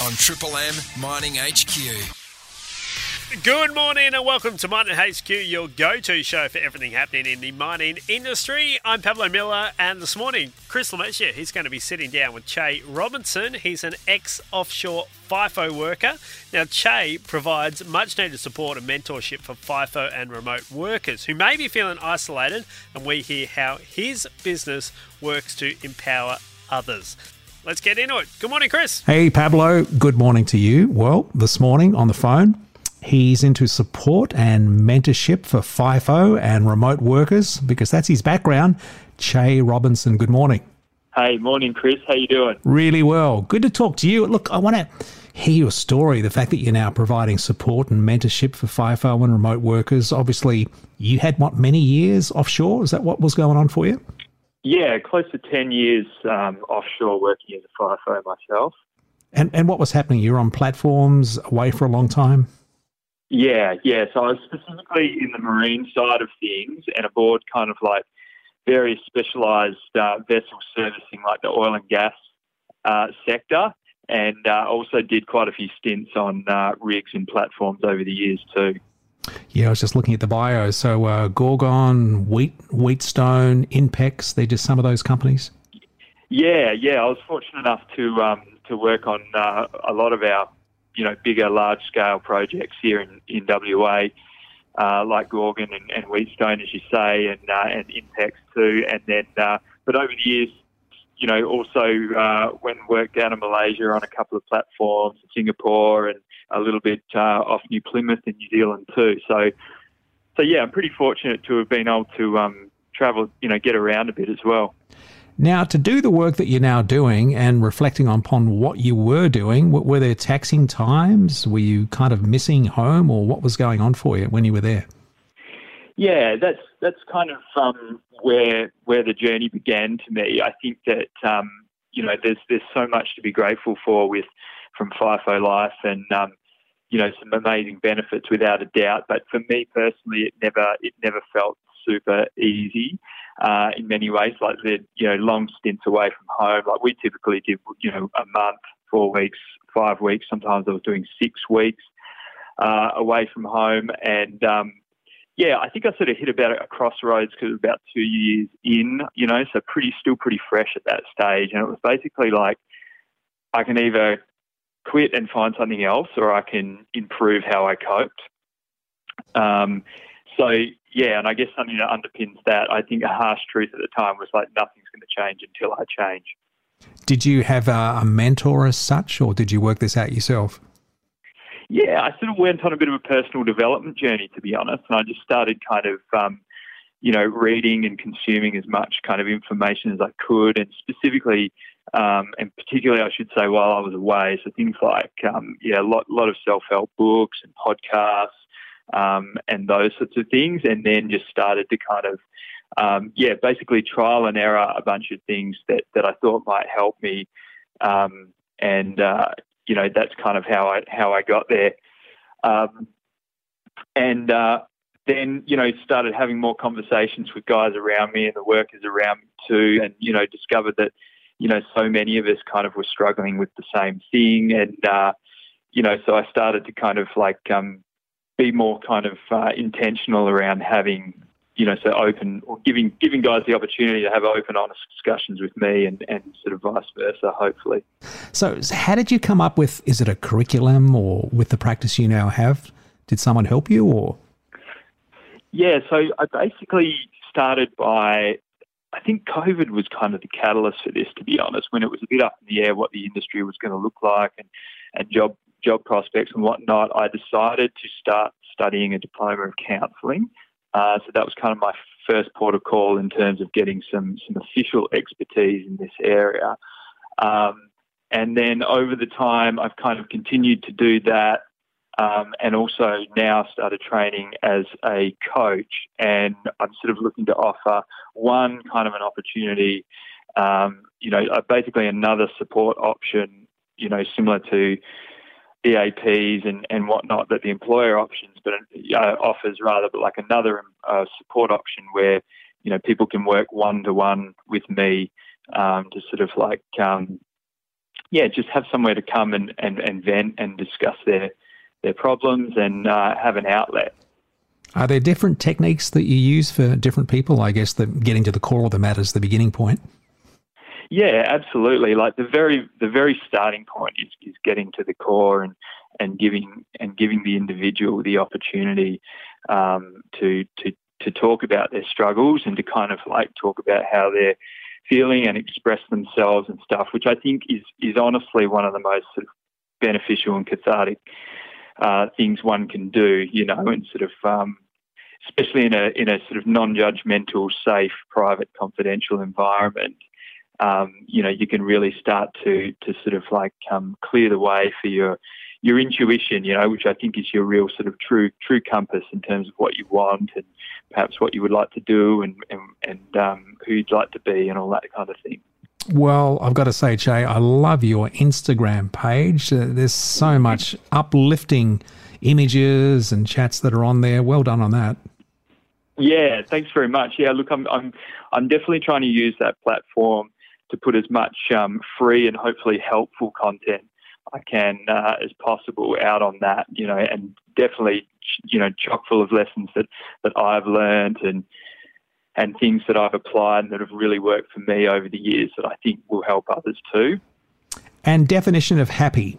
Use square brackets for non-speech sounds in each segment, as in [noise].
on Triple M Mining HQ. Good morning and welcome to Mining HQ, your go to show for everything happening in the mining industry. I'm Pablo Miller, and this morning, Chris Lemaitre, he's going to be sitting down with Chay Robinson. He's an ex offshore FIFO worker. Now, Chay provides much needed support and mentorship for FIFO and remote workers who may be feeling isolated, and we hear how his business works to empower others. Let's get into it. Good morning, Chris. Hey, Pablo. Good morning to you. Well, this morning on the phone, He's into support and mentorship for FIFO and remote workers because that's his background. Chay Robinson, good morning. Hey, morning, Chris. How you doing? Really well. Good to talk to you. Look, I want to hear your story. The fact that you're now providing support and mentorship for FIFO and remote workers. Obviously, you had what many years offshore? Is that what was going on for you? Yeah, close to ten years um, offshore working as a FIFO myself. And and what was happening? You were on platforms away for a long time. Yeah, yeah. So I was specifically in the marine side of things and aboard kind of like various specialised uh, vessel servicing, like the oil and gas uh, sector, and uh, also did quite a few stints on uh, rigs and platforms over the years too. Yeah, I was just looking at the bio. So uh, Gorgon, Wheat, Wheatstone, Inpex, they're just some of those companies. Yeah, yeah. I was fortunate enough to um, to work on uh, a lot of our you know, bigger, large scale projects here in, in WA, uh, like Gorgon and, and, Wheatstone, as you say, and, uh, and Inpex too. And then, uh, but over the years, you know, also uh, and worked down in Malaysia on a couple of platforms, Singapore, and a little bit uh, off New Plymouth in New Zealand too. So, so yeah, I'm pretty fortunate to have been able to um, travel, you know, get around a bit as well. Now, to do the work that you're now doing and reflecting upon what you were doing, were there taxing times? Were you kind of missing home, or what was going on for you when you were there? Yeah, that's that's kind of um, where where the journey began to me. I think that um, you know there's there's so much to be grateful for with from FIFO life, and um, you know some amazing benefits without a doubt. But for me personally, it never it never felt super easy uh, in many ways. Like the you know long stints away from home. Like we typically did you know a month, four weeks, five weeks. Sometimes I was doing six weeks uh, away from home, and um, yeah, I think I sort of hit about a crossroads because about two years in. You know, so pretty still pretty fresh at that stage, and it was basically like I can either quit and find something else, or I can improve how I coped. Um, so yeah, and I guess something that underpins that, I think a harsh truth at the time was like nothing's going to change until I change. Did you have a, a mentor as such, or did you work this out yourself? Yeah, I sort of went on a bit of a personal development journey, to be honest, and I just started kind of, um, you know, reading and consuming as much kind of information as I could, and specifically, um, and particularly, I should say, while I was away, so things like, um, yeah, a lot, lot of self help books and podcasts, um, and those sorts of things, and then just started to kind of, um, yeah, basically trial and error a bunch of things that, that I thought might help me, um, and uh, you know that's kind of how I how I got there, um, and uh, then you know started having more conversations with guys around me and the workers around me too, and you know discovered that you know so many of us kind of were struggling with the same thing, and uh, you know so I started to kind of like um, be more kind of uh, intentional around having you know, so open or giving giving guys the opportunity to have open, honest discussions with me, and, and sort of vice versa. Hopefully. So, so, how did you come up with? Is it a curriculum, or with the practice you now have? Did someone help you, or? Yeah, so I basically started by. I think COVID was kind of the catalyst for this, to be honest. When it was a bit up in the air what the industry was going to look like and and job job prospects and whatnot, I decided to start studying a diploma of counselling. Uh, so that was kind of my first port of call in terms of getting some some official expertise in this area. Um, and then over the time, I've kind of continued to do that, um, and also now started training as a coach. And I'm sort of looking to offer one kind of an opportunity, um, you know, basically another support option, you know, similar to EAPs and, and whatnot that the employer options but uh, offers rather, but like another uh, support option where you know people can work one to one with me um, to sort of like um, yeah, just have somewhere to come and, and, and vent and discuss their their problems and uh, have an outlet. Are there different techniques that you use for different people? I guess that getting to the core of the matter is the beginning point. Yeah, absolutely. Like the very the very starting point is, is getting to the core and, and giving and giving the individual the opportunity um, to to to talk about their struggles and to kind of like talk about how they're feeling and express themselves and stuff, which I think is is honestly one of the most sort of beneficial and cathartic uh, things one can do. You know, and sort of um, especially in a in a sort of non-judgmental, safe, private, confidential environment. Um, you know, you can really start to to sort of like um, clear the way for your your intuition, you know, which I think is your real sort of true true compass in terms of what you want and perhaps what you would like to do and and, and um, who you'd like to be and all that kind of thing. Well, I've got to say, Chay, I love your Instagram page. Uh, there's so much uplifting images and chats that are on there. Well done on that. Yeah, thanks very much. Yeah, look, I'm I'm I'm definitely trying to use that platform to put as much um, free and hopefully helpful content I can uh, as possible out on that, you know, and definitely, you know, chock full of lessons that, that I've learned and and things that I've applied that have really worked for me over the years that I think will help others too. And definition of happy.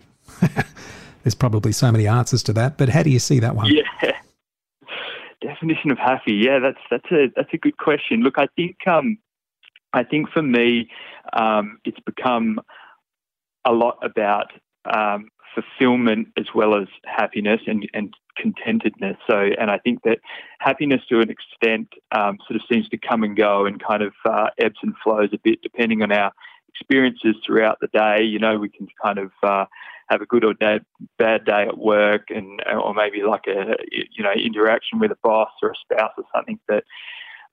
[laughs] There's probably so many answers to that, but how do you see that one? Yeah. Definition of happy. Yeah, that's that's a that's a good question. Look, I think um, I think for me, um, it's become a lot about um, fulfillment as well as happiness and, and contentedness. So, and I think that happiness to an extent um, sort of seems to come and go and kind of uh, ebbs and flows a bit depending on our experiences throughout the day. You know, we can kind of uh, have a good or bad, day at work, and or maybe like a you know interaction with a boss or a spouse or something that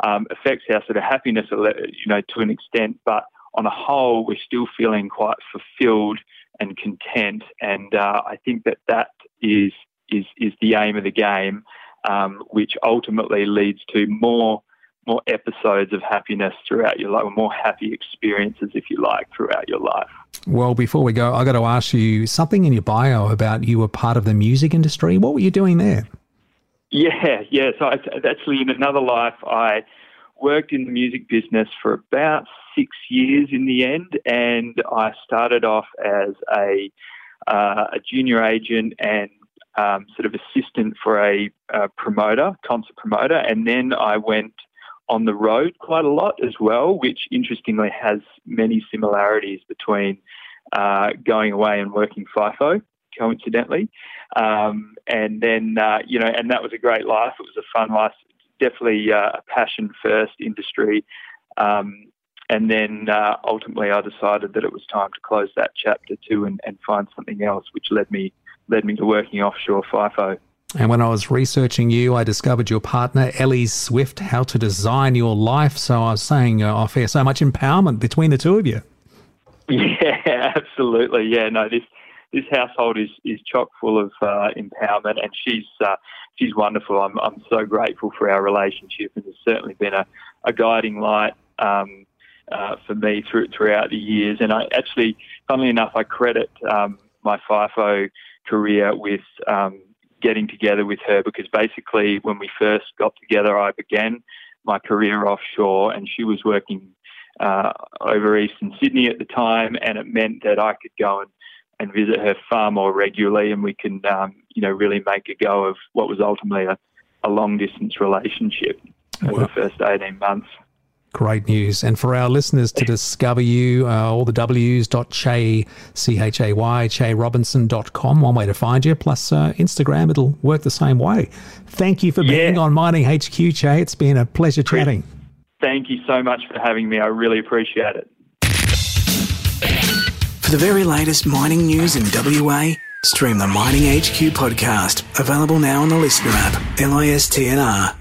um, affects our sort of happiness, you know, to an extent. But on a whole, we're still feeling quite fulfilled and content. And uh, I think that that is is is the aim of the game, um, which ultimately leads to more more episodes of happiness throughout your life, or more happy experiences, if you like, throughout your life. Well, before we go, I got to ask you something in your bio about you were part of the music industry. What were you doing there? Yeah, yeah. So actually, in another life, I worked in the music business for about six years in the end, and I started off as a, uh, a junior agent and um, sort of assistant for a, a, promoter, concert promoter, and then I went on the road quite a lot as well, which interestingly has many similarities between uh, going away and working FIFO, coincidentally. Um, and then, uh, you know, and that was a great life. It was a fun life definitely uh, a passion first industry. Um, and then uh, ultimately, I decided that it was time to close that chapter too and, and find something else, which led me led me to working offshore FIFO. And when I was researching you, I discovered your partner, Ellie Swift, how to design your life. So I was saying uh, off air, so much empowerment between the two of you. [laughs] Yeah, absolutely. Yeah, no, this this household is is chock full of uh, empowerment, and she's uh, she's wonderful. I'm I'm so grateful for our relationship, and has certainly been a, a guiding light um, uh, for me through, throughout the years. And I actually, funnily enough, I credit um, my FIFO career with um, getting together with her because basically when we first got together, I began my career offshore, and she was working uh, over Eastern Sydney at the time, and it meant that I could go and and visit her far more regularly, and we can, um, you know, really make a go of what was ultimately a, a long distance relationship over the first 18 months. Great news. And for our listeners to discover you, uh, all the W's dot Chay, C-H-A-Y, chayrobinson.com, one way to find you, plus uh, Instagram, it'll work the same way. Thank you for being yeah. on Mining HQ, Chay. It's been a pleasure chatting. Thank you so much for having me. I really appreciate it. For the very latest mining news in WA, stream the Mining HQ podcast, available now on the Listener app, LISTNR.